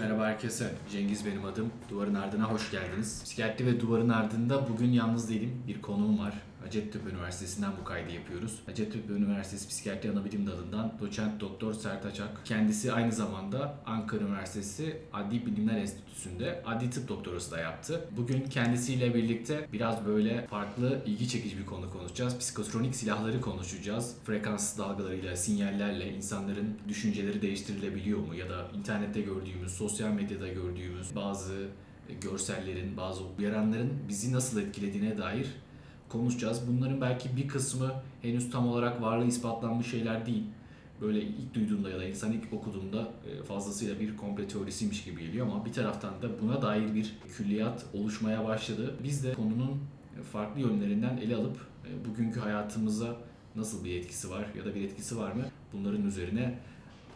Merhaba herkese. Cengiz benim adım. Duvarın Ardına hoş geldiniz. Psikiyatri ve Duvarın Ardında bugün yalnız değilim. Bir konuğum var. Hacettepe Üniversitesi'nden bu kaydı yapıyoruz. Hacettepe Üniversitesi Psikiyatri Anabilim Dalı'ndan doçent doktor Sert Açak. Kendisi aynı zamanda Ankara Üniversitesi Adli Bilimler Enstitüsü'nde adli tıp doktorası da yaptı. Bugün kendisiyle birlikte biraz böyle farklı, ilgi çekici bir konu konuşacağız. Psikotronik silahları konuşacağız. Frekans dalgalarıyla, sinyallerle insanların düşünceleri değiştirilebiliyor mu? Ya da internette gördüğümüz, sosyal medyada gördüğümüz bazı görsellerin, bazı uyaranların bizi nasıl etkilediğine dair konuşacağız. Bunların belki bir kısmı henüz tam olarak varlığı ispatlanmış şeyler değil. Böyle ilk duyduğunda ya da insan ilk okuduğunda e, fazlasıyla bir komple teorisiymiş gibi geliyor ama bir taraftan da buna dair bir külliyat oluşmaya başladı. Biz de konunun farklı yönlerinden ele alıp e, bugünkü hayatımıza nasıl bir etkisi var ya da bir etkisi var mı? Bunların üzerine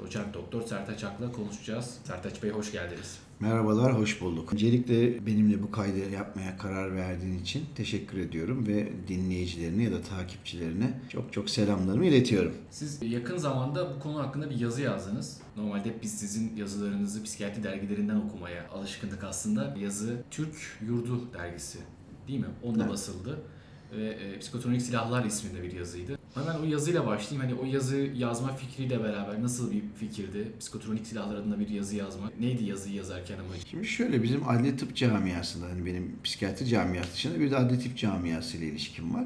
Doçent Doktor Sertaç Ak'la konuşacağız. Sertaç Bey hoş geldiniz. Merhabalar, hoş bulduk. Öncelikle benimle bu kaydı yapmaya karar verdiğin için teşekkür ediyorum ve dinleyicilerine ya da takipçilerine çok çok selamlarımı iletiyorum. Siz yakın zamanda bu konu hakkında bir yazı yazdınız. Normalde biz sizin yazılarınızı psikiyatri dergilerinden okumaya alışkındık aslında. Yazı Türk Yurdu dergisi değil mi? Onda Evet. basıldı. Ve e, Psikotronik Silahlar isminde bir yazıydı. Hemen o yazıyla başlayayım. Hani o yazı yazma fikriyle beraber nasıl bir fikirdi? Psikotronik silahlar adına bir yazı yazmak. Neydi yazıyı yazarken amacı? Şimdi şöyle bizim adli tıp camiasında hani benim psikiyatri camiası dışında bir de adli tıp camiası ile ilişkim var.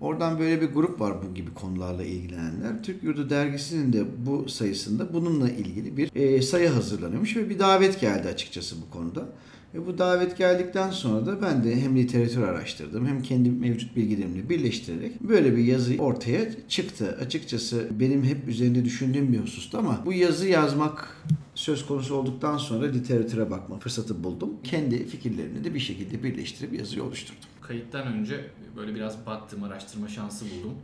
Oradan böyle bir grup var bu gibi konularla ilgilenenler. Türk Yurdu dergisinin de bu sayısında bununla ilgili bir e, sayı hazırlanıyormuş ve bir davet geldi açıkçası bu konuda. Ve bu davet geldikten sonra da ben de hem literatür araştırdım hem kendi mevcut bilgilerimle birleştirerek böyle bir yazı ortaya çıktı. Açıkçası benim hep üzerinde düşündüğüm bir husustu ama bu yazı yazmak söz konusu olduktan sonra literatüre bakma fırsatı buldum. Kendi fikirlerini de bir şekilde birleştirip yazıyı oluşturdum. Kayıttan önce böyle biraz baktım, araştırma şansı buldum.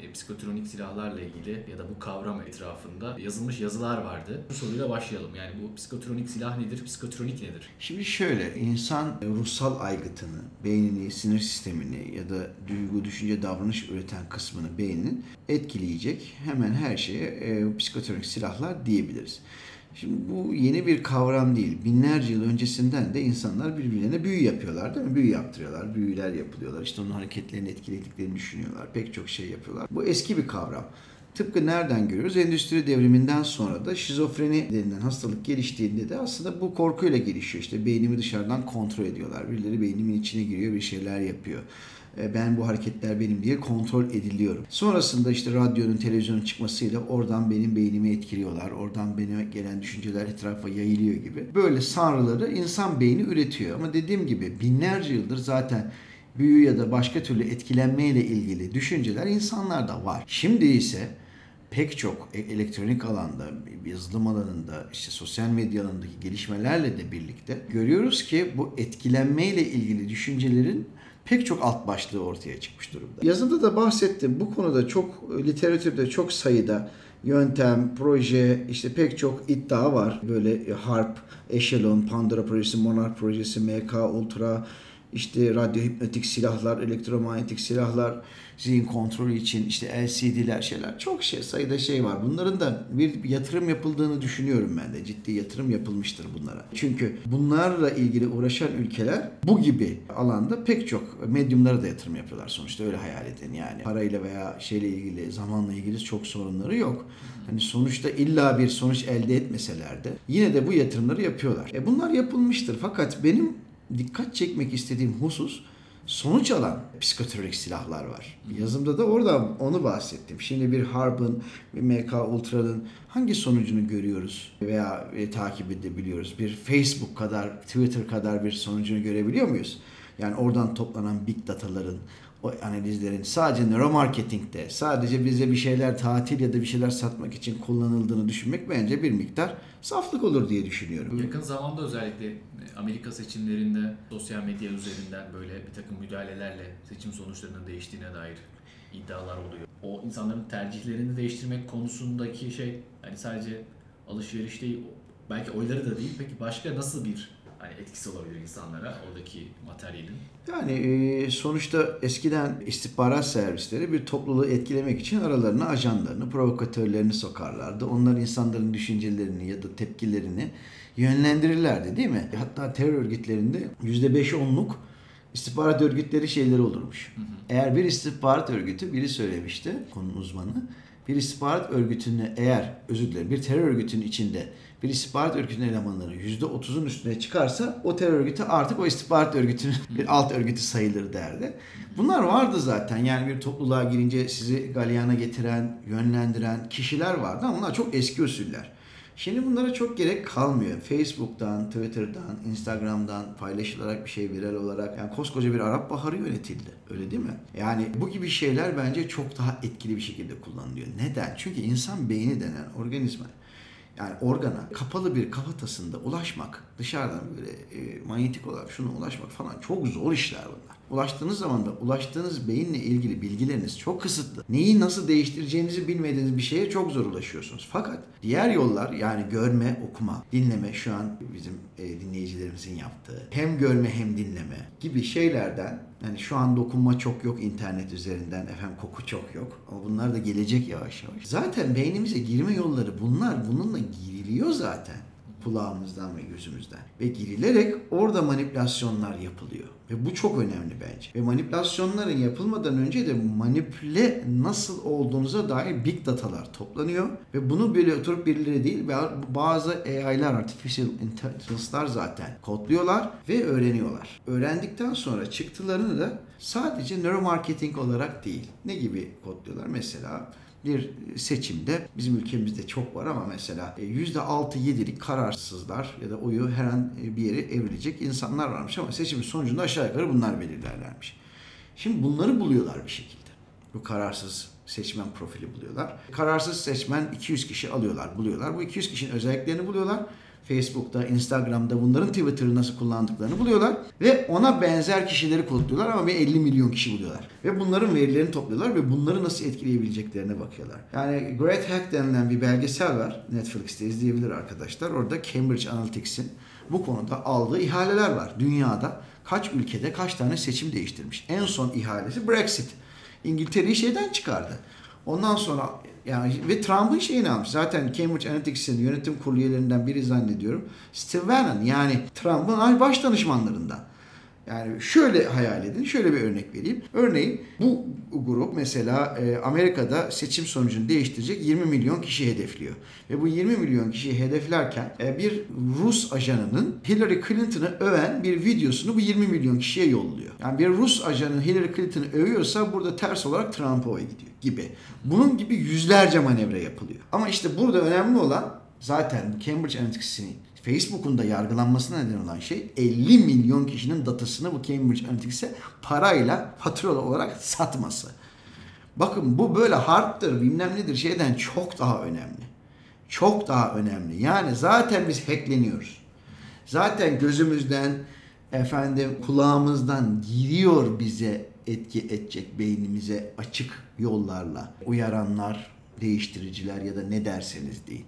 E, psikotronik silahlarla ilgili ya da bu kavram etrafında yazılmış yazılar vardı. Bu soruyla başlayalım. Yani bu psikotronik silah nedir, psikotronik nedir? Şimdi şöyle insan ruhsal aygıtını, beynini, sinir sistemini ya da duygu, düşünce, davranış üreten kısmını beyninin etkileyecek hemen her şeye e, psikotronik silahlar diyebiliriz. Şimdi bu yeni bir kavram değil. Binlerce yıl öncesinden de insanlar birbirlerine büyü yapıyorlar değil mi? Büyü yaptırıyorlar, büyüler yapılıyorlar. İşte onun hareketlerini etkilediklerini düşünüyorlar. Pek çok şey yapıyorlar. Bu eski bir kavram. Tıpkı nereden görüyoruz? Endüstri devriminden sonra da şizofreni denilen hastalık geliştiğinde de aslında bu korkuyla gelişiyor. İşte beynimi dışarıdan kontrol ediyorlar. Birileri beynimin içine giriyor, bir şeyler yapıyor. E, Ben bu hareketler benim diye kontrol ediliyorum. Sonrasında işte radyonun, televizyonun çıkmasıyla oradan benim beynimi etkiliyorlar. Oradan benim gelen düşünceler etrafa yayılıyor gibi. Böyle sanrıları insan beyni üretiyor. Ama dediğim gibi binlerce yıldır zaten büyü ya da başka türlü etkilenmeyle ilgili düşünceler insanlarda var. Şimdi ise pek çok e- elektronik alanda, yazılım alanında, işte sosyal medya alanındaki gelişmelerle de birlikte görüyoruz ki bu etkilenmeyle ilgili düşüncelerin pek çok alt başlığı ortaya çıkmış durumda. Yazımda da bahsettim. Bu konuda çok literatürde çok sayıda yöntem, proje, işte pek çok iddia var. Böyle HARP, Echelon, Pandora projesi, Monarch projesi, MK Ultra, işte radyo hipnotik silahlar, elektromanyetik silahlar, zihin kontrolü için işte LCD'ler şeyler çok şey sayıda şey var. Bunların da bir yatırım yapıldığını düşünüyorum ben de. Ciddi yatırım yapılmıştır bunlara. Çünkü bunlarla ilgili uğraşan ülkeler bu gibi alanda pek çok medyumlara da yatırım yapıyorlar sonuçta öyle hayal edin yani. Parayla veya şeyle ilgili, zamanla ilgili çok sorunları yok. Hani sonuçta illa bir sonuç elde etmeseler de yine de bu yatırımları yapıyorlar. E bunlar yapılmıştır fakat benim dikkat çekmek istediğim husus sonuç alan psikotronik silahlar var. Yazımda da orada onu bahsettim. Şimdi bir Harb'ın, bir MK Ultra'nın hangi sonucunu görüyoruz veya e, takip edebiliyoruz? Bir Facebook kadar, Twitter kadar bir sonucunu görebiliyor muyuz? Yani oradan toplanan big dataların, o analizlerin sadece neuromarketingde, sadece bize bir şeyler tatil ya da bir şeyler satmak için kullanıldığını düşünmek bence bir miktar saflık olur diye düşünüyorum. Yakın zamanda özellikle e, Amerika seçimlerinde sosyal medya üzerinden böyle bir takım müdahalelerle seçim sonuçlarının değiştiğine dair iddialar oluyor. O insanların tercihlerini değiştirmek konusundaki şey hani sadece alışveriş değil, belki oyları da değil. Peki başka nasıl bir hani etkisi olabilir insanlara oradaki materyalin? Yani e, sonuçta eskiden istihbarat servisleri bir topluluğu etkilemek için aralarına ajanlarını, provokatörlerini sokarlardı. Onlar insanların düşüncelerini ya da tepkilerini yönlendirirlerdi değil mi? Hatta terör örgütlerinde %5-10'luk istihbarat örgütleri şeyleri olurmuş. Hı hı. Eğer bir istihbarat örgütü, biri söylemişti, konunun uzmanı, bir istihbarat örgütünü eğer, özür dilerim, bir terör örgütünün içinde bir istihbarat örgütünün elemanları %30'un üstüne çıkarsa o terör örgütü artık o istihbarat örgütünün bir alt örgütü sayılır derdi. Bunlar vardı zaten. Yani bir topluluğa girince sizi galyana getiren, yönlendiren kişiler vardı ama bunlar çok eski usuller. Şimdi bunlara çok gerek kalmıyor. Facebook'tan, Twitter'dan, Instagram'dan paylaşılarak bir şey viral olarak yani koskoca bir Arap Baharı yönetildi. Öyle değil mi? Yani bu gibi şeyler bence çok daha etkili bir şekilde kullanılıyor. Neden? Çünkü insan beyni denen organizma yani organa kapalı bir kafatasında ulaşmak, dışarıdan böyle e, manyetik olarak şuna ulaşmak falan çok zor işler bunlar. Ulaştığınız zaman da ulaştığınız beyinle ilgili bilgileriniz çok kısıtlı. Neyi nasıl değiştireceğinizi bilmediğiniz bir şeye çok zor ulaşıyorsunuz. Fakat diğer yollar yani görme, okuma, dinleme şu an bizim e, dinleyicilerimizin yaptığı hem görme hem dinleme gibi şeylerden yani şu an dokunma çok yok internet üzerinden efendim koku çok yok ama bunlar da gelecek yavaş yavaş. Zaten beynimize girme yolları bunlar bununla giriliyor zaten kulağımızdan ve gözümüzden. Ve girilerek orada manipülasyonlar yapılıyor. Ve bu çok önemli bence. Ve manipülasyonların yapılmadan önce de manipüle nasıl olduğunuza dair big datalar toplanıyor. Ve bunu böyle oturup birileri değil bazı AI'lar, Artificial Intelligence'lar zaten kodluyorlar ve öğreniyorlar. Öğrendikten sonra çıktılarını da sadece neuromarketing olarak değil. Ne gibi kodluyorlar? Mesela bir seçimde bizim ülkemizde çok var ama mesela %6-7'lik kararsızlar ya da oyu her an bir yere evrilecek insanlar varmış ama seçimin sonucunda aşağı yukarı bunlar belirlerlermiş. Şimdi bunları buluyorlar bir şekilde. Bu kararsız seçmen profili buluyorlar. Kararsız seçmen 200 kişi alıyorlar, buluyorlar. Bu 200 kişinin özelliklerini buluyorlar Facebook'ta, Instagram'da bunların Twitter'ı nasıl kullandıklarını buluyorlar ve ona benzer kişileri kodluyorlar ama bir 50 milyon kişi buluyorlar. Ve bunların verilerini topluyorlar ve bunları nasıl etkileyebileceklerine bakıyorlar. Yani Great Hack denilen bir belgesel var. Netflix'te izleyebilir arkadaşlar. Orada Cambridge Analytics'in bu konuda aldığı ihaleler var. Dünyada kaç ülkede kaç tane seçim değiştirmiş. En son ihalesi Brexit. İngiltere'yi şeyden çıkardı. Ondan sonra yani ve Trump'ın şeyini almış. Zaten Cambridge Analytics'in yönetim kurulu üyelerinden biri zannediyorum. Steve Bannon yani Trump'ın baş danışmanlarından. Yani şöyle hayal edin, şöyle bir örnek vereyim. Örneğin bu grup mesela e, Amerika'da seçim sonucunu değiştirecek 20 milyon kişi hedefliyor. Ve bu 20 milyon kişiyi hedeflerken e, bir Rus ajanının Hillary Clinton'ı öven bir videosunu bu 20 milyon kişiye yolluyor. Yani bir Rus ajanı Hillary Clinton'ı övüyorsa burada ters olarak Trump'a oy gidiyor gibi. Bunun gibi yüzlerce manevra yapılıyor. Ama işte burada önemli olan zaten Cambridge Analytica'nın Facebook'un da yargılanmasına neden olan şey 50 milyon kişinin datasını bu Cambridge Analytica'e parayla faturalı olarak satması. Bakın bu böyle hardtır bilmem nedir şeyden çok daha önemli. Çok daha önemli. Yani zaten biz hackleniyoruz. Zaten gözümüzden efendim kulağımızdan giriyor bize etki edecek beynimize açık yollarla uyaranlar, değiştiriciler ya da ne derseniz deyin.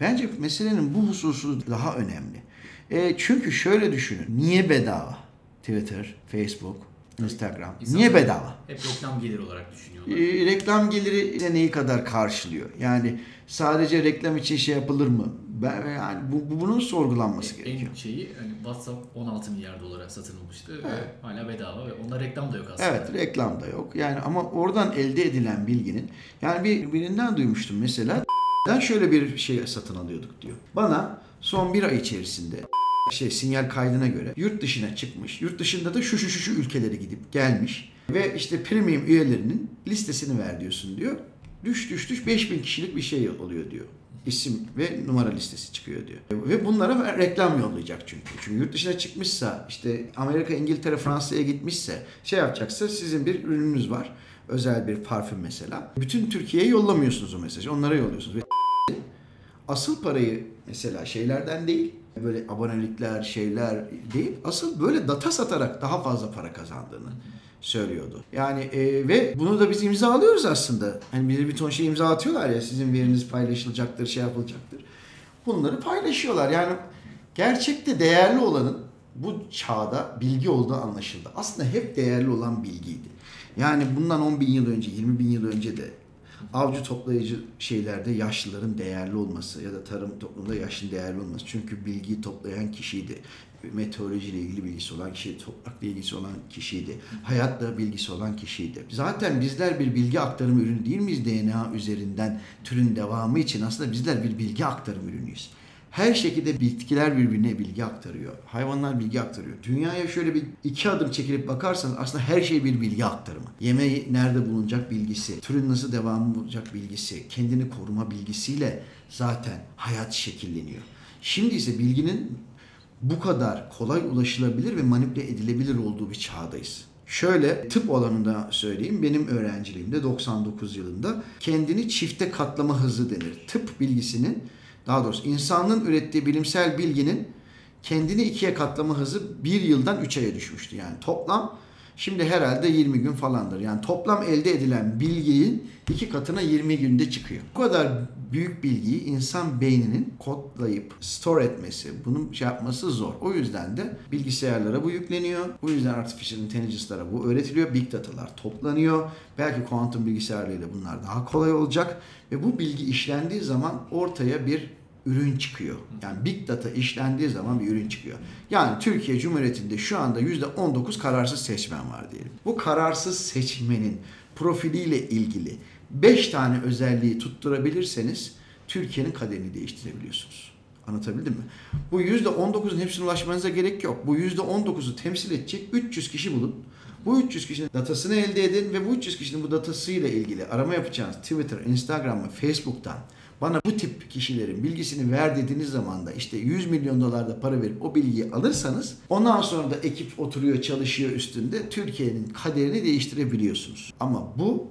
Bence meselenin bu hususu daha önemli. E, çünkü şöyle düşünün. Niye bedava? Twitter, Facebook, Instagram. İnsanlar Niye bedava? Hep reklam gelir olarak düşünüyorlar. E, reklam geliri de neyi kadar karşılıyor? Yani sadece reklam için şey yapılır mı? Ben yani bu, bu bunun sorgulanması en, gerekiyor. En şeyi hani WhatsApp 16 milyar dolara satın almıştı Evet. ve hala bedava ve onda reklam da yok aslında. Evet reklam da yok. Yani ama oradan elde edilen bilginin yani bir birinden duymuştum mesela ben şöyle bir şey satın alıyorduk diyor. Bana son bir ay içerisinde şey sinyal kaydına göre yurt dışına çıkmış. Yurt dışında da şu şu şu şu ülkelere gidip gelmiş. Ve işte premium üyelerinin listesini ver diyorsun diyor. Düş düş düş 5000 kişilik bir şey oluyor diyor. İsim ve numara listesi çıkıyor diyor. Ve bunlara reklam yollayacak çünkü. Çünkü yurt dışına çıkmışsa işte Amerika, İngiltere, Fransa'ya gitmişse şey yapacaksa sizin bir ürününüz var. Özel bir parfüm mesela. Bütün Türkiye'ye yollamıyorsunuz o mesajı. Onlara yolluyorsunuz. Asıl parayı mesela şeylerden değil böyle abonelikler şeyler değil asıl böyle data satarak daha fazla para kazandığını söylüyordu. Yani e, ve bunu da biz imzalıyoruz aslında. Hani bize bir ton şey imza atıyorlar ya sizin veriniz paylaşılacaktır, şey yapılacaktır. Bunları paylaşıyorlar. Yani gerçekte değerli olanın bu çağda bilgi olduğu anlaşıldı. Aslında hep değerli olan bilgiydi. Yani bundan 10 bin yıl önce, 20 bin yıl önce de avcı toplayıcı şeylerde yaşlıların değerli olması ya da tarım toplumunda yaşlının değerli olması. Çünkü bilgiyi toplayan kişiydi. Meteorolojiyle ilgili bilgisi olan kişiydi, toprakla ilgisi olan kişiydi, hayatla bilgisi olan kişiydi. Zaten bizler bir bilgi aktarım ürünü değil miyiz DNA üzerinden türün devamı için? Aslında bizler bir bilgi aktarım ürünüyüz. Her şekilde bitkiler birbirine bilgi aktarıyor. Hayvanlar bilgi aktarıyor. Dünyaya şöyle bir iki adım çekilip bakarsanız aslında her şey bir bilgi aktarımı. Yemeği nerede bulunacak bilgisi, türün nasıl devamı bulacak bilgisi, kendini koruma bilgisiyle zaten hayat şekilleniyor. Şimdi ise bilginin bu kadar kolay ulaşılabilir ve manipüle edilebilir olduğu bir çağdayız. Şöyle tıp alanında söyleyeyim. Benim öğrenciliğimde 99 yılında kendini çifte katlama hızı denir. Tıp bilgisinin daha doğrusu insanlığın ürettiği bilimsel bilginin kendini ikiye katlama hızı bir yıldan üç aya düşmüştü. Yani toplam şimdi herhalde 20 gün falandır. Yani toplam elde edilen bilginin iki katına 20 günde çıkıyor. Bu kadar büyük bilgiyi insan beyninin kodlayıp store etmesi, bunun şey yapması zor. O yüzden de bilgisayarlara bu yükleniyor. Bu yüzden artificial intelligence'lara bu öğretiliyor. Big data'lar toplanıyor. Belki kuantum bilgisayarlarıyla bunlar daha kolay olacak. Ve bu bilgi işlendiği zaman ortaya bir ürün çıkıyor. Yani big data işlendiği zaman bir ürün çıkıyor. Yani Türkiye Cumhuriyeti'nde şu anda %19 kararsız seçmen var diyelim. Bu kararsız seçmenin profiliyle ilgili 5 tane özelliği tutturabilirseniz Türkiye'nin kaderini değiştirebiliyorsunuz. Anlatabildim mi? Bu %19'un hepsine ulaşmanıza gerek yok. Bu %19'u temsil edecek 300 kişi bulun. Bu 300 kişinin datasını elde edin ve bu 300 kişinin bu datasıyla ilgili arama yapacağınız Twitter, Instagram ve Facebook'tan bana bu tip kişilerin bilgisini ver dediğiniz zaman da işte 100 milyon dolar da para verip o bilgiyi alırsanız ondan sonra da ekip oturuyor çalışıyor üstünde Türkiye'nin kaderini değiştirebiliyorsunuz. Ama bu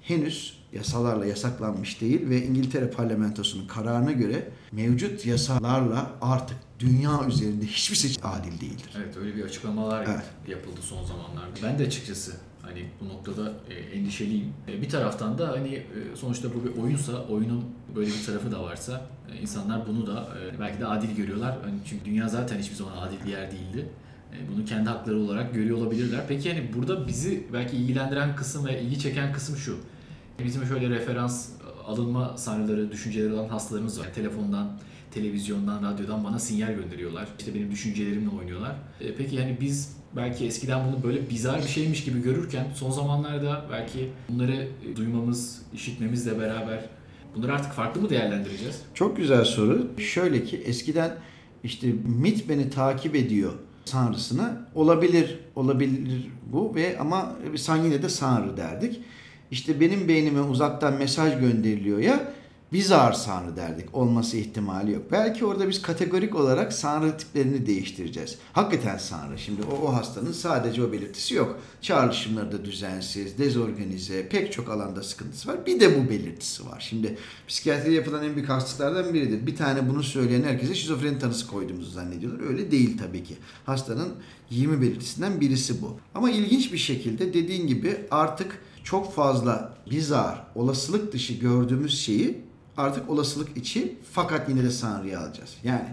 henüz yasalarla yasaklanmış değil ve İngiltere parlamentosunun kararına göre mevcut yasalarla artık dünya üzerinde hiçbir seçim adil değildir. Evet öyle bir açıklamalar Evet. yapıldı son zamanlarda. Ben de açıkçası hani bu noktada e, endişeliyim. E, bir taraftan da hani e, sonuçta bu bir oyunsa, oyunun böyle bir tarafı da varsa e, insanlar bunu da e, belki de adil görüyorlar. Hani çünkü dünya zaten hiçbir zaman adil bir yer değildi. E, bunu kendi hakları olarak görüyor olabilirler. Peki hani burada bizi belki ilgilendiren kısım ve ilgi çeken kısım şu. Bizim şöyle referans alınma sanrıları, düşünceleri olan hastalarımız var. Telefondan, televizyondan, radyodan bana sinyal gönderiyorlar. İşte benim düşüncelerimle oynuyorlar. E, peki yani biz belki eskiden bunu böyle bizar bir şeymiş gibi görürken son zamanlarda belki bunları e, duymamız, işitmemizle beraber bunları artık farklı mı değerlendireceğiz? Çok güzel soru. Şöyle ki eskiden işte MIT beni takip ediyor sanrısına olabilir olabilir bu ve ama sen yine de sanrı derdik. İşte benim beynime uzaktan mesaj gönderiliyor ya bizar sanrı derdik. Olması ihtimali yok. Belki orada biz kategorik olarak sanrı tiplerini değiştireceğiz. Hakikaten sanrı. Şimdi o, o hastanın sadece o belirtisi yok. Çağrışımları da düzensiz, dezorganize, pek çok alanda sıkıntısı var. Bir de bu belirtisi var. Şimdi psikiyatride yapılan en büyük hastalıklardan biridir. Bir tane bunu söyleyen herkese şizofreni tanısı koyduğumuzu zannediyorlar. Öyle değil tabii ki. Hastanın 20 belirtisinden birisi bu. Ama ilginç bir şekilde dediğin gibi artık çok fazla bizar, olasılık dışı gördüğümüz şeyi artık olasılık içi fakat yine de sanrıya alacağız. Yani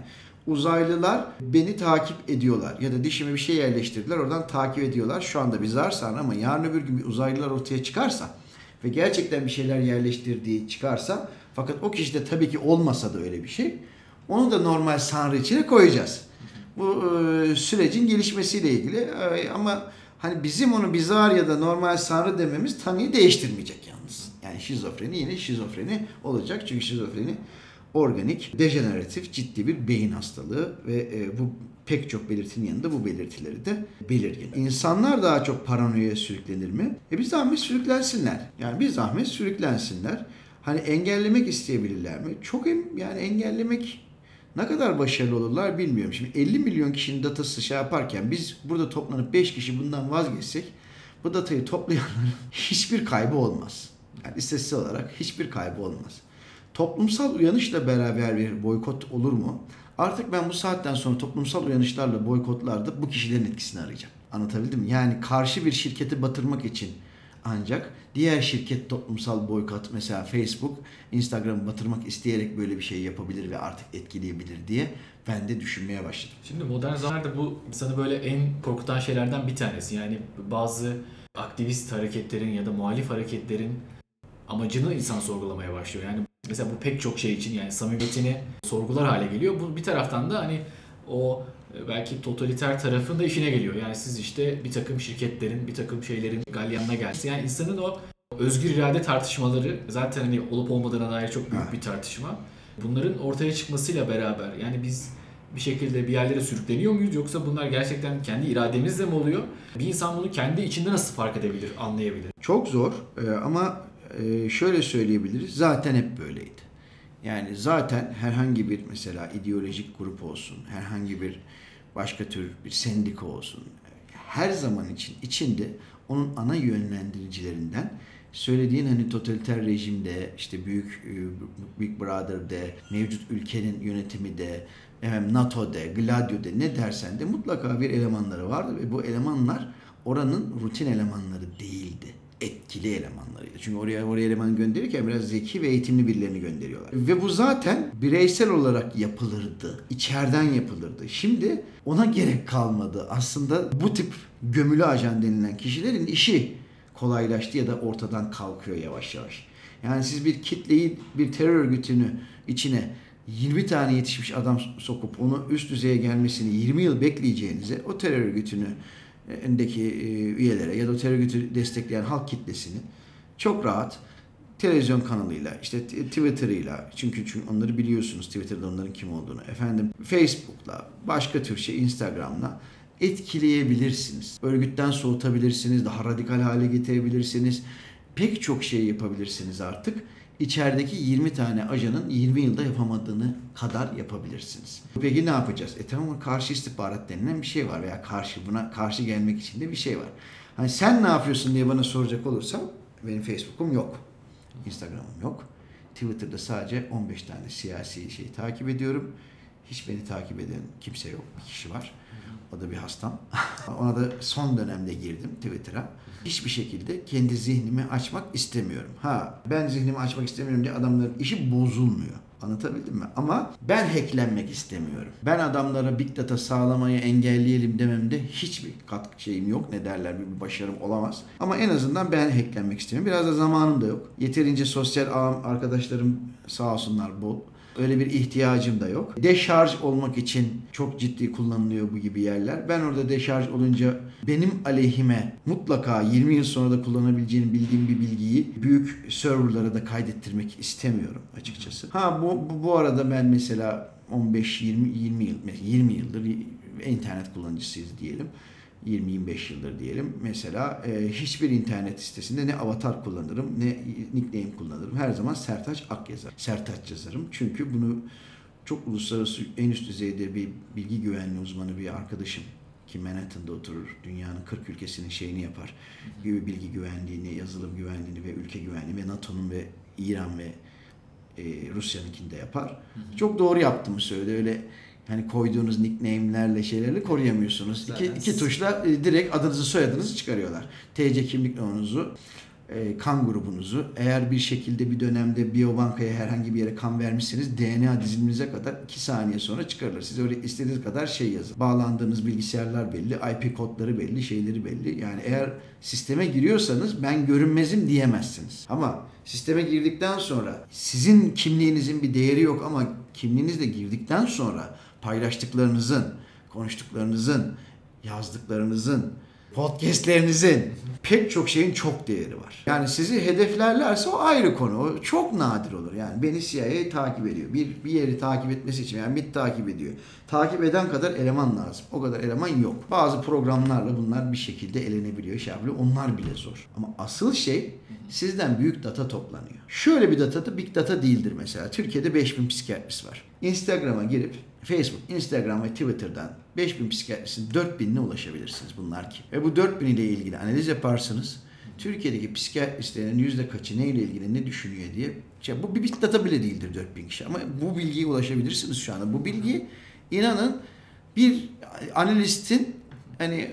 uzaylılar beni takip ediyorlar ya da dişime bir şey yerleştirdiler oradan takip ediyorlar. Şu anda bizar sanrı ama yarın öbür gün bir uzaylılar ortaya çıkarsa ve gerçekten bir şeyler yerleştirdiği çıkarsa fakat o kişide tabii ki olmasa da öyle bir şey onu da normal sanrı içine koyacağız. Bu e, sürecin gelişmesiyle ilgili E, ama hani bizim onu bizar ya da normal sanrı dememiz tanıyı değiştirmeyecek yalnız. Yani şizofreni yine şizofreni olacak çünkü şizofreni organik, dejeneratif, ciddi bir beyin hastalığı ve e, bu pek çok belirtinin yanında bu belirtileri de belirgin. İnsanlar daha çok paranoya sürüklenir mi? E bir zahmet sürüklensinler. Yani bir zahmet sürüklensinler. Hani engellemek isteyebilirler mi? Çok em, yani engellemek ne kadar başarılı olurlar bilmiyorum. Şimdi 50 milyon kişinin datası şey yaparken biz burada toplanıp 5 kişi bundan vazgeçsek bu datayı toplayanların hiçbir kaybı olmaz. Yani istatistik olarak hiçbir kaybı olmaz. Toplumsal uyanışla beraber bir boykot olur mu? Artık ben bu saatten sonra toplumsal uyanışlarla boykotlarda bu kişilerin etkisini arayacağım. Anlatabildim mi? Yani karşı bir şirketi batırmak için ancak diğer şirket toplumsal boykot mesela Facebook Instagram'ı batırmak isteyerek böyle bir şey yapabilir ve artık etkileyebilir diye ben de düşünmeye başladım. Şimdi modern zamanlarda bu insanı böyle en korkutan şeylerden bir tanesi. Yani bazı aktivist hareketlerin ya da muhalif hareketlerin amacını insan sorgulamaya başlıyor. Yani mesela bu pek çok şey için yani samimiyetini sorgular hale geliyor. Bu bir taraftan da hani o e, belki totaliter tarafın da işine geliyor. Yani siz işte bir takım şirketlerin, bir takım şeylerin galyanına gelsin. Yani insanın o özgür irade tartışmaları zaten hani olup olmadığına dair çok büyük bir tartışma. Bunların ortaya çıkmasıyla beraber yani biz bir şekilde bir yerlere sürükleniyor muyuz yoksa bunlar gerçekten kendi irademizle mi oluyor? Bir insan bunu kendi içinde nasıl fark edebilir, anlayabilir? Çok zor e, ama e, şöyle söyleyebiliriz. Zaten hep böyleydi. Yani zaten herhangi bir mesela ideolojik grup olsun, herhangi bir başka tür bir sendika olsun. Her zaman için içinde onun ana yönlendiricilerinden söylediğin hani totaliter rejimde işte büyük e, Big Brother'de mevcut ülkenin yönetimi de NATO'de, Gladio'de ne dersen de mutlaka bir elemanları vardı ve bu elemanlar oranın rutin elemanları değildi. Etkili elemanlarıydı. Çünkü oraya oraya eleman gönderirken biraz zeki ve eğitimli birilerini gönderiyorlar. Ve bu zaten bireysel olarak yapılırdı. İçeriden yapılırdı. Şimdi ona gerek kalmadı. Aslında bu tip gömülü ajan denilen kişilerin işi kolaylaştı ya da ortadan kalkıyor yavaş yavaş. Yani siz bir kitleyi bir terör örgütünü içine 20 tane yetişmiş adam sokup onu üst düzeye gelmesini 20 yıl bekleyeceğinize o terör örgütünü endeki üyelere ya da terör örgütü destekleyen halk kitlesini çok rahat televizyon kanalıyla, işte Twitter'ıyla çünkü çünkü onları biliyorsunuz Twitter'da onların kim olduğunu. Efendim Facebook'la, başka tür şey Instagram'la etkileyebilirsiniz. Örgütten soğutabilirsiniz, daha radikal hale getirebilirsiniz. Pek çok şey yapabilirsiniz artık. İçerideki 20 tane ajanın 20 yılda yapamadığını kadar yapabilirsiniz. Peki ne yapacağız? E tamam karşı istihbarat denilen bir şey var veya karşı buna karşı gelmek için de bir şey var. Hani sen ne yapıyorsun diye bana soracak olursa benim Facebook'um yok. Instagram'ım yok. Twitter'da sadece 15 tane siyasi şeyi takip ediyorum. Hiç beni takip eden kimse yok. Bir kişi var. O da bir hastam. Ona da son dönemde girdim Twitter'a. Hiçbir şekilde kendi zihnimi açmak istemiyorum. Ha ben zihnimi açmak istemiyorum diye adamların işi bozulmuyor. Anlatabildim mi? Ama ben hacklenmek istemiyorum. Ben adamlara big data sağlamayı engelleyelim dememde hiçbir katkı şeyim yok. Ne derler bir başarım olamaz. Ama en azından ben hacklenmek istemiyorum. Biraz da zamanım da yok. Yeterince sosyal ağım arkadaşlarım sağ olsunlar bol. Öyle bir ihtiyacım da yok. Deşarj olmak için çok ciddi kullanılıyor bu gibi yerler. Ben orada deşarj olunca benim aleyhime mutlaka 20 yıl sonra da kullanabileceğini bildiğim bir bilgiyi büyük serverlara da kaydettirmek istemiyorum açıkçası. Ha bu, bu, bu arada ben mesela 15 20 20 yıl 20 yıldır internet kullanıcısıyız diyelim. 20-25 yıldır diyelim. Mesela e, hiçbir internet sitesinde ne avatar kullanırım ne nickname kullanırım. Her zaman Sertaç Ak yazar. Sertaç yazarım. Çünkü bunu çok uluslararası en üst düzeyde bir bilgi güvenliği uzmanı bir arkadaşım ki Manhattan'da oturur. Dünyanın 40 ülkesinin şeyini yapar. Gibi bilgi güvenliğini, yazılım güvenliğini ve ülke güvenliği ve NATO'nun ve İran ve e, Rusya'nınkini de yapar. Çok doğru yaptığımı söyledi. Öyle hani koyduğunuz nickname'lerle şeylerle koruyamıyorsunuz. İki, iki tuşla e, direkt adınızı soyadınızı çıkarıyorlar. TC kimlik numaranızı, e, kan grubunuzu, eğer bir şekilde bir dönemde biyobankaya herhangi bir yere kan vermişseniz DNA diziliminize kadar 2 saniye sonra çıkarılır. Siz öyle istediğiniz kadar şey yazın. Bağlandığınız bilgisayarlar belli, IP kodları belli, şeyleri belli. Yani eğer sisteme giriyorsanız ben görünmezim diyemezsiniz. Ama sisteme girdikten sonra sizin kimliğinizin bir değeri yok ama kimliğinizle girdikten sonra paylaştıklarınızın, konuştuklarınızın, yazdıklarınızın, podcastlerinizin pek çok şeyin çok değeri var. Yani sizi hedeflerlerse o ayrı konu. O çok nadir olur. Yani beni CIA takip ediyor. Bir, bir yeri takip etmesi için yani MIT takip ediyor. Takip eden kadar eleman lazım. O kadar eleman yok. Bazı programlarla bunlar bir şekilde elenebiliyor. Şey yapıyor. Onlar bile zor. Ama asıl şey sizden büyük data toplanıyor. Şöyle bir data da big data değildir mesela. Türkiye'de 5000 psikiyatrist var. Instagram'a girip Facebook, Instagram ve Twitter'dan 5000 psikiyatristin 4000'ine ulaşabilirsiniz bunlar ki. Ve bu 4000 ile ilgili analiz yaparsınız. Türkiye'deki psikiyatristlerin yüzde kaçı neyle ilgili ne düşünüyor diye. Şey, bu bir big data bile değildir 4000 kişi ama bu bilgiye ulaşabilirsiniz şu anda. Bu bilgi inanın bir analistin hani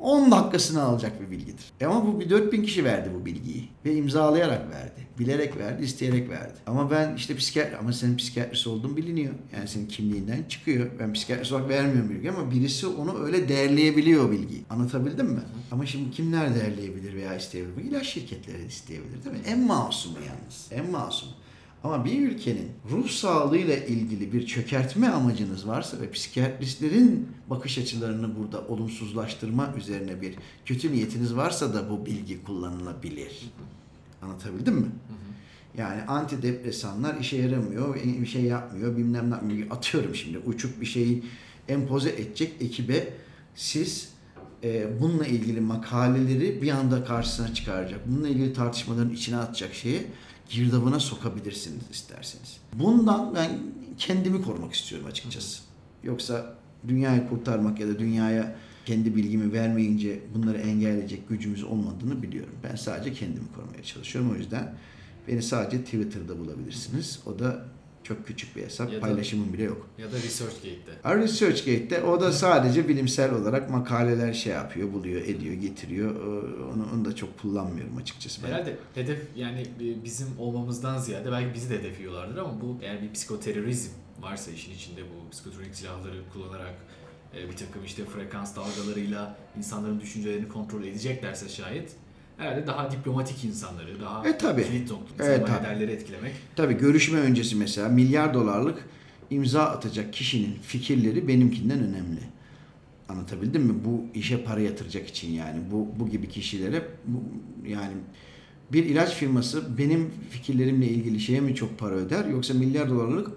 10 dakikasını alacak bir bilgidir. E ama bu bir 4000 kişi verdi bu bilgiyi. Ve imzalayarak verdi. Bilerek verdi, isteyerek verdi. Ama ben işte psikiyatri, ama senin psikiyatrist olduğun biliniyor. Yani senin kimliğinden çıkıyor. Ben psikiyatrist olarak vermiyorum bilgi ama birisi onu öyle değerleyebiliyor o bilgiyi. Anlatabildim mi? Ama şimdi kimler değerleyebilir veya isteyebilir? İlaç şirketleri isteyebilir değil mi? En masumu yalnız. En masumu. Ama bir ülkenin ruh sağlığıyla ilgili bir çökertme amacınız varsa ve psikiyatristlerin bakış açılarını burada olumsuzlaştırma üzerine bir kötü niyetiniz varsa da bu bilgi kullanılabilir. Anlatabildim mi? Yani antidepresanlar işe yaramıyor, bir şey yapmıyor, bilmem ne yapmıyor. Atıyorum şimdi uçup bir şeyi empoze edecek ekibe siz e, bununla ilgili makaleleri bir anda karşısına çıkaracak. Bununla ilgili tartışmaların içine atacak şeye girdabına sokabilirsiniz isterseniz. Bundan ben kendimi korumak istiyorum açıkçası. Yoksa dünyayı kurtarmak ya da dünyaya kendi bilgimi vermeyince bunları engelleyecek gücümüz olmadığını biliyorum. Ben sadece kendimi korumaya çalışıyorum. O yüzden beni sadece Twitter'da bulabilirsiniz. O da çok küçük bir hesap. Ya da- Paylaşımım bile yok. Ya da ResearchGate'de. ResearchGate'de o da sadece bilimsel olarak makaleler şey yapıyor, buluyor, ediyor, getiriyor. Onu, onu da çok kullanmıyorum açıkçası. Ben. Herhalde hedef yani e, bizim olmamızdan ziyade belki bizi de hedefliyorlardır ama bu eğer bir psikoterörizm varsa işin içinde bu psikotronik silahları kullanarak e, bir takım işte frekans dalgalarıyla insanların düşüncelerini kontrol edeceklerse şayet herhalde daha diplomatik insanları, daha E, tabii. kilit nokta Evet, insanlar tabii. etkilemek. Tabii görüşme öncesi mesela milyar dolarlık imza atacak kişinin fikirleri benimkinden önemli. Anlatabildim mi? Bu işe para yatıracak için yani bu bu gibi kişilere bu, yani bir ilaç firması benim fikirlerimle ilgili şeye mi çok para öder yoksa milyar dolarlık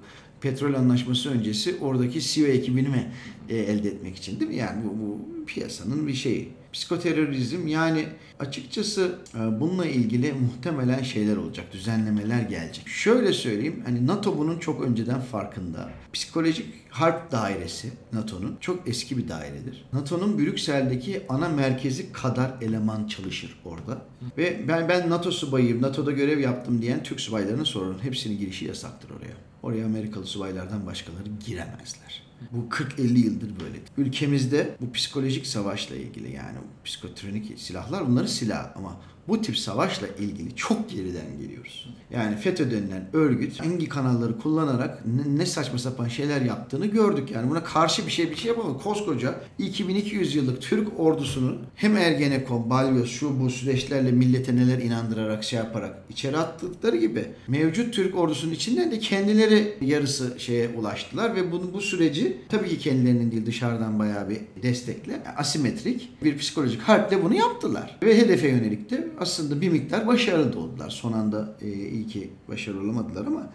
petrol anlaşması öncesi oradaki CEO ekibini e, elde etmek için değil mi? Yani bu, bu piyasanın bir şeyi. Psikoterörizm yani açıkçası e, bununla ilgili muhtemelen şeyler olacak, düzenlemeler gelecek. Şöyle söyleyeyim, hani NATO bunun çok önceden farkında. Psikolojik harp dairesi NATO'nun çok eski bir dairedir. NATO'nun Brüksel'deki ana merkezi kadar eleman çalışır orada. Ve ben ben NATO subayıyım, NATO'da görev yaptım diyen Türk subaylarına sorun. Hepsinin girişi yasaktır oraya. Oraya Amerikalı subaylardan başkaları giremezler. Bu 40-50 yıldır böyle. Ülkemizde bu psikolojik savaşla ilgili yani psikotronik silahlar bunların silah ama bu tip savaşla ilgili çok geriden geliyoruz. Yani FETÖ denilen örgüt hangi kanalları kullanarak ne, saçma sapan şeyler yaptığını gördük. Yani buna karşı bir şey bir şey yapamadık. Koskoca 2200 yıllık Türk ordusunu hem Ergenekon, Balyoz, şu bu süreçlerle millete neler inandırarak şey yaparak içeri attıkları gibi mevcut Türk ordusunun içinden de kendileri yarısı şeye ulaştılar ve bunu bu süreci tabii ki kendilerinin değil dışarıdan bayağı bir destekle asimetrik bir psikolojik harple bunu yaptılar. Ve hedefe yönelik de aslında bir miktar başarılı oldular. Son anda e, iyi ki başarılı olamadılar ama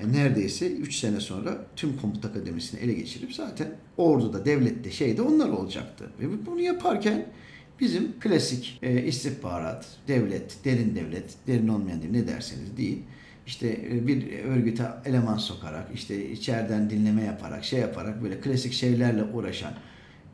yani neredeyse 3 sene sonra tüm komut akademisini ele geçirip zaten orduda, devlette, şeyde onlar olacaktı. Ve bunu yaparken bizim klasik e, istihbarat, devlet, derin devlet, derin olmayan değil ne derseniz değil. İşte e, bir örgüte eleman sokarak, işte içeriden dinleme yaparak, şey yaparak böyle klasik şeylerle uğraşan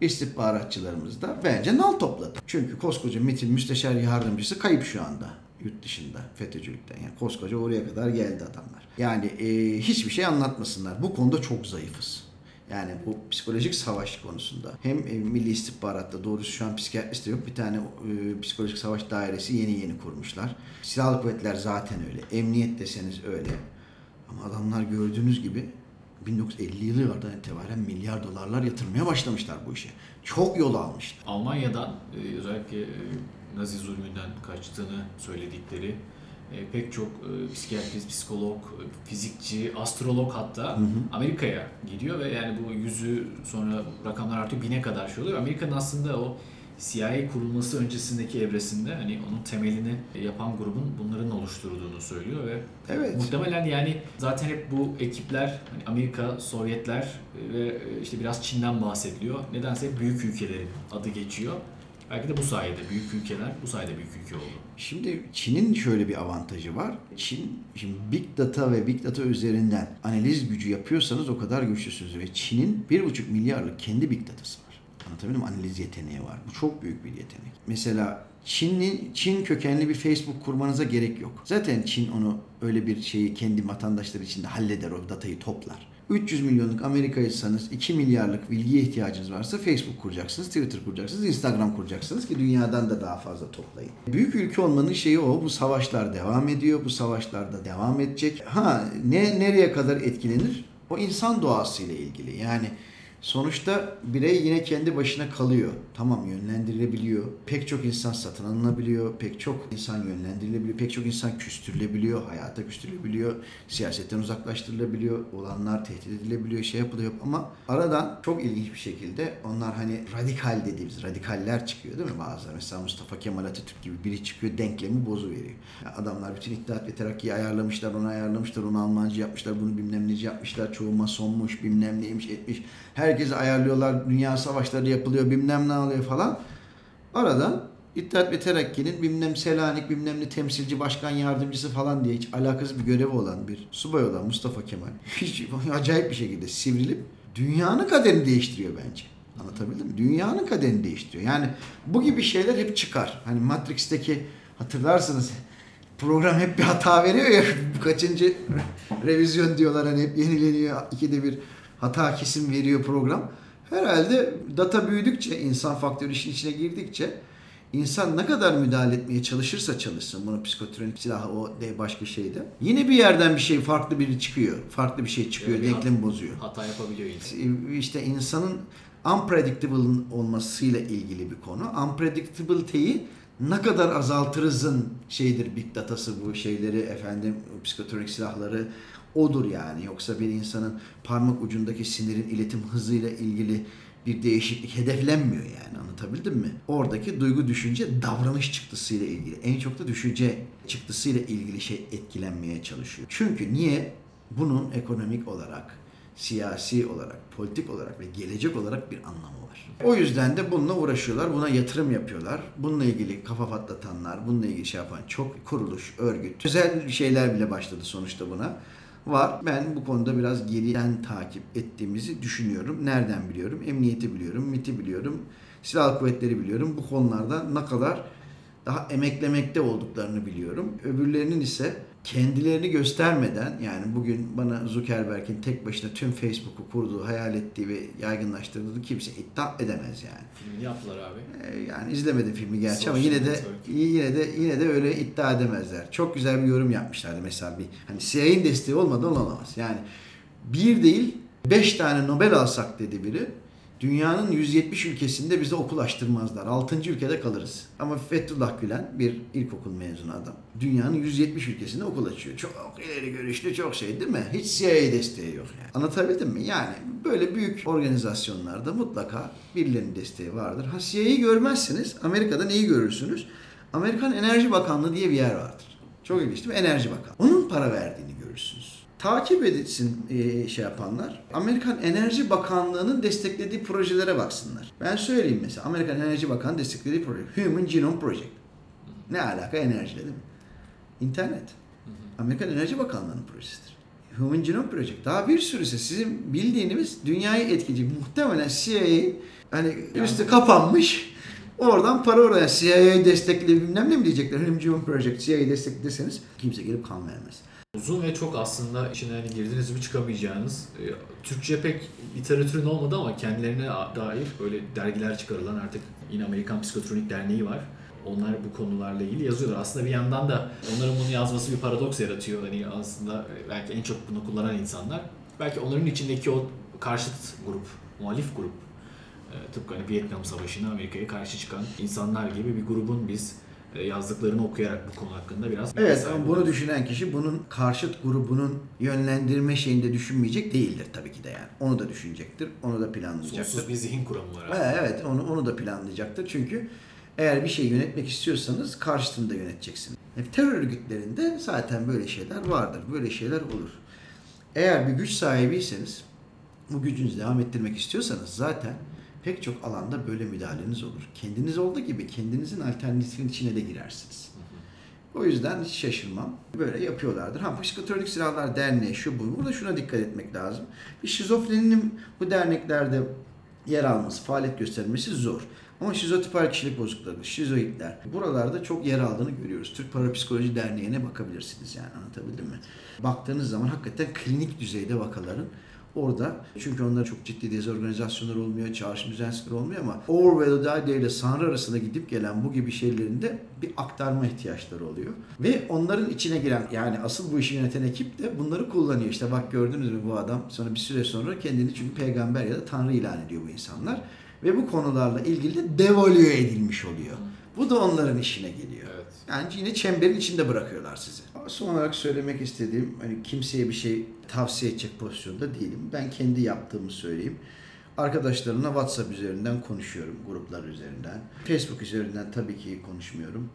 istihbaratçılarımız da bence nal topladı. Çünkü koskoca MİT'in müsteşar yardımcısı kayıp şu anda yurt dışında FETÖ'cülükten. Yani koskoca oraya kadar geldi adamlar. Yani e, hiçbir şey anlatmasınlar. Bu konuda çok zayıfız. Yani bu psikolojik savaş konusunda hem e, Milli İstihbarat'ta doğrusu şu an psikiyatrist de yok. Bir tane e, psikolojik savaş dairesi yeni yeni kurmuşlar. Silahlı kuvvetler zaten öyle. Emniyet deseniz öyle. Ama adamlar gördüğünüz gibi 1950 yıllardan itibaren milyar dolarlar yatırmaya başlamışlar bu işe. Çok yol almışlar. Almanya'dan e, özellikle e, Nazi zulmünden kaçtığını söyledikleri e, pek çok psikiyatrist, psikolog, fizikçi, astrolog hatta. Amerika'ya gidiyor ve yani bu yüzü sonra rakamlar artıyor bine kadar şey oluyor. Amerika'nın aslında o CIA kurulması öncesindeki evresinde hani onun temelini yapan grubun bunların oluşturduğunu söylüyor ve Evet. muhtemelen yani zaten hep bu ekipler hani Amerika, Sovyetler e, ve işte biraz Çin'den bahsediliyor. Nedense hep büyük ülkelerin adı geçiyor. Belki de bu sayede büyük ülkeler bu sayede büyük ülke oldu. Şimdi Çin'in şöyle bir avantajı var. Çin, şimdi Big Data ve Big Data üzerinden analiz gücü yapıyorsanız o kadar güçlüsünüz. Ve Çin'in 1,5 milyarlık kendi Big Data'sı. Anlatabildim mi? Analiz yeteneği var. Bu çok büyük bir yetenek. Mesela Çinli, Çin kökenli bir Facebook kurmanıza gerek yok. Zaten Çin onu öyle bir şeyi kendi vatandaşları içinde halleder o datayı toplar. 300 milyonluk Amerika'ysanız 2 milyarlık bilgiye ihtiyacınız varsa Facebook kuracaksınız, Twitter kuracaksınız, Instagram kuracaksınız ki dünyadan da daha fazla toplayın. Büyük ülke olmanın şeyi o. Bu savaşlar devam ediyor. Bu savaşlar da devam edecek. Ha ne nereye kadar etkilenir? O insan doğasıyla ilgili. Yani Sonuçta birey yine kendi başına kalıyor. Tamam yönlendirilebiliyor. Pek çok insan satın alınabiliyor. Pek çok insan yönlendirilebiliyor. Pek çok insan küstürülebiliyor. Hayata küstürülebiliyor. Siyasetten uzaklaştırılabiliyor. Olanlar tehdit edilebiliyor. Şey yapılıyor. Ama aradan çok ilginç bir şekilde onlar hani radikal dediğimiz radikaller çıkıyor değil mi bazıları? Mesela Mustafa Kemal Atatürk gibi biri çıkıyor denklemi bozu veriyor. Yani adamlar bütün İttihat ve Terakki'yi ayarlamışlar, onu ayarlamışlar, onu Almancı yapmışlar, bunu bilmem neci yapmışlar. Çoğu masonmuş, bilmem neymiş, etmiş. Herkesi ayarlıyorlar, dünya savaşları yapılıyor, bilmem ne alıyor falan. Aradan İttihat ve Terakki'nin bilmem Selanik bilmem ne temsilci başkan yardımcısı falan diye hiç alakasız bir görevi olan bir subay olan Mustafa Kemal hiç acayip bir şekilde sivrilip dünyanın kaderini değiştiriyor bence. Anlatabildim mi? Dünyanın kaderini değiştiriyor. Yani bu gibi şeyler hep çıkar. Hani Matrix'teki hatırlarsınız program hep bir hata veriyor ya kaçıncı revizyon diyorlar hani hep yenileniyor ikide bir hata kesim veriyor program. Herhalde data büyüdükçe, insan faktörü işin içine girdikçe insan ne kadar müdahale etmeye çalışırsa çalışsın bunu psikotronik silahı o de başka şeyde. Yine bir yerden bir şey farklı biri çıkıyor. Farklı bir şey çıkıyor. Yani denklemi bozuyor. Hata yapabiliyor insan. İşte insanın unpredictable olmasıyla ilgili bir konu. Unpredictability'yi ne kadar azaltırızın şeydir big datası bu şeyleri efendim psikotronik silahları odur yani. Yoksa bir insanın parmak ucundaki sinirin iletim hızıyla ilgili bir değişiklik hedeflenmiyor yani anlatabildim mi? Oradaki duygu, düşünce, davranış çıktısıyla ilgili. En çok da düşünce çıktısıyla ilgili şey etkilenmeye çalışıyor. Çünkü niye? Bunun ekonomik olarak, siyasi olarak, politik olarak ve gelecek olarak bir anlamı var. O yüzden de bununla uğraşıyorlar, buna yatırım yapıyorlar. Bununla ilgili kafa patlatanlar, bununla ilgili şey yapan çok kuruluş, örgüt, özel şeyler bile başladı sonuçta buna var. Ben bu konuda biraz geriden takip ettiğimizi düşünüyorum. Nereden biliyorum? Emniyeti biliyorum, MIT'i biliyorum, silahlı kuvvetleri biliyorum. Bu konularda ne kadar daha emeklemekte olduklarını biliyorum. Öbürlerinin ise kendilerini göstermeden yani bugün bana Zuckerberg'in tek başına tüm Facebook'u kurduğu, hayal ettiği ve yaygınlaştırdığı kimse iddia edemez yani. Filmini yaptılar abi. Ee, Yani izlemedim filmi gerçi Social ama yine de network. yine de yine de öyle iddia edemezler. Çok güzel bir yorum yapmışlardı mesela bir hani CIA'nin desteği olmadan olamaz. Yani bir değil beş tane Nobel alsak dedi biri. Dünyanın 170 ülkesinde bize okul açtırmazlar. 6. ülkede kalırız. Ama Fethullah Gülen bir ilkokul mezunu adam. Dünyanın 170 ülkesinde okul açıyor. Çok ileri görüşlü çok şey değil mi? Hiç CIA desteği yok yani. Anlatabildim mi? Yani böyle büyük organizasyonlarda mutlaka birilerinin desteği vardır. Ha CIA'yı görmezsiniz. Amerika'da neyi görürsünüz? Amerikan Enerji Bakanlığı diye bir yer vardır. Çok ilginç değil mi? Enerji Bakanlığı. Onun para verdiğini. Takip edilsin e, şey yapanlar. Amerikan Enerji Bakanlığı'nın desteklediği projelere baksınlar. Ben söyleyeyim mesela. Amerikan Enerji Bakanlığı desteklediği proje. Human Genome Project. Ne alaka enerjiyle değil mi? İnternet. Amerikan Enerji Bakanlığı'nın projesidir. Human Genome Project. Daha bir sürüsü sizin bildiğiniz dünyayı etkileyici. Muhtemelen CIA hani üstü kapanmış. Oradan para oraya CIA destekli bilmem ne mi diyecekler. Human Genome Project CIA destekli deseniz kimse gelip kan vermez. Uzun ve çok aslında içine hani girdiniz mi çıkamayacağınız. e, Türkçe pek literatürün olmadı ama kendilerine dair böyle dergiler çıkarılan artık yine Amerikan Psikotronik Derneği var. Onlar bu konularla ilgili yazıyorlar. Aslında bir yandan da onların bunu yazması bir paradoks yaratıyor. Hani aslında e, belki en çok bunu kullanan insanlar. Belki onların içindeki o karşıt grup, muhalif grup. e, Tıpkı hani Vietnam Savaşı'na Amerika'ya karşı çıkan insanlar gibi bir grubun biz yazdıklarını okuyarak bu konu hakkında biraz Evet ama bunu düşünen kişi bunun karşıt grubunun yönlendirme şeyinde düşünmeyecek değildir tabii ki de yani. Onu da düşünecektir, onu da planlayacaktır. Sonsuz bir zihin kuramı var. Evet, evet onu, onu da planlayacaktır. Çünkü eğer bir şey yönetmek istiyorsanız karşıtını da yöneteceksiniz. E, terör örgütlerinde zaten böyle şeyler vardır. Böyle şeyler olur. Eğer bir güç sahibiyseniz, bu gücünüzü devam ettirmek istiyorsanız zaten pek çok alanda böyle müdahaleniz olur. Kendiniz olduğu gibi kendinizin alternatifin içine de girersiniz. O yüzden hiç şaşırmam. Böyle yapıyorlardır. Ha Psikotronik Silahlar Derneği şu bu. Burada şuna dikkat etmek lazım. Bir şizofreninin bu derneklerde yer alması, faaliyet göstermesi zor. Ama şizotipal kişilik bozuklukları, şizoidler buralarda çok yer aldığını görüyoruz. Türk Parapsikoloji Derneği'ne bakabilirsiniz yani anlatabildim mi? Baktığınız zaman hakikaten klinik düzeyde vakaların orada çünkü onların çok ciddi dezorganizasyonlar olmuyor, çağrışım düzensizlikleri olmuyor ama Orwell ile Sanrı arasında gidip gelen bu gibi şeylerin de bir aktarma ihtiyaçları oluyor. Ve onların içine giren yani asıl bu işi yöneten ekip de bunları kullanıyor. İşte bak gördünüz mü bu adam sonra bir süre sonra kendini çünkü peygamber ya da tanrı ilan ediyor bu insanlar. Ve bu konularla ilgili de devalüe edilmiş oluyor. Bu da onların işine geliyor. Evet. Yani yine çemberin içinde bırakıyorlar sizi. Son olarak söylemek istediğim hani kimseye bir şey tavsiye edecek pozisyonda değilim. Ben kendi yaptığımı söyleyeyim. Arkadaşlarımla WhatsApp üzerinden konuşuyorum, gruplar üzerinden. Facebook üzerinden tabii ki konuşmuyorum.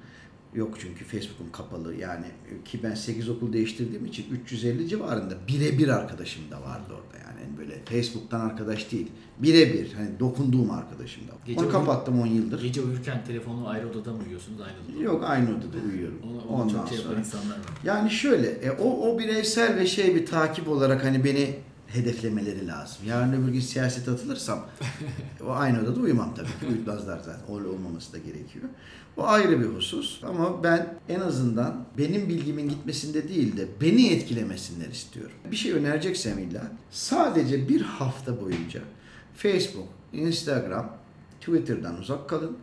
Yok çünkü Facebook'um kapalı yani ki ben 8 okul değiştirdiğim için 350 civarında birebir arkadaşım da vardı orada yani Hani böyle Facebook'tan arkadaş değil. Birebir hani dokunduğum arkadaşım da. Gece Onu uyu- kapattım 10 yıldır. Gece uyurken telefonu ayrı odada mı uyuyorsunuz? Aynı odada? Yok aynı odada uyuyorum. Onu, onu Ondan çok şey sonra. insanlar var. Yani şöyle, e, o, o bireysel ve şey bir takip olarak hani beni hedeflemeleri lazım. Yarın öbür gün siyasete atılırsam o aynı odada uyumam tabii ki. Uyutmazlar zaten. Öyle olmaması da gerekiyor. O ayrı bir husus. Ama ben en azından benim bilgimin gitmesinde değil de beni etkilemesinler istiyorum. Bir şey önereceksem illa sadece bir hafta boyunca Facebook, Instagram, Twitter'dan uzak kalın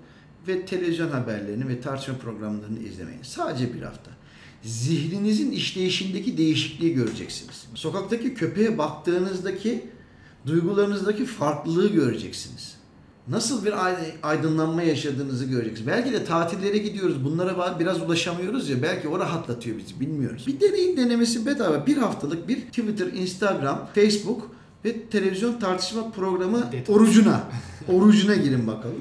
ve televizyon haberlerini ve tartışma programlarını izlemeyin. Sadece bir hafta. Zihninizin işleyişindeki değişikliği göreceksiniz. Sokaktaki köpeğe baktığınızdaki duygularınızdaki farklılığı göreceksiniz. Nasıl bir ay- aydınlanma yaşadığınızı göreceksiniz. Belki de tatillere gidiyoruz. Bunlara biraz ulaşamıyoruz ya. Belki o rahatlatıyor bizi. Bilmiyoruz. Bir deneyin denemesi bedava. Bir haftalık bir Twitter, Instagram, Facebook ve televizyon tartışma programı orucuna. Orucuna girin bakalım.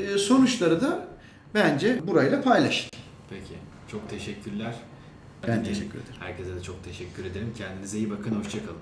Ee, sonuçları da bence burayla paylaşın. Peki. Çok teşekkürler. Ben teşekkür ederim. Herkese de çok teşekkür ederim. Kendinize iyi bakın. Hoşçakalın.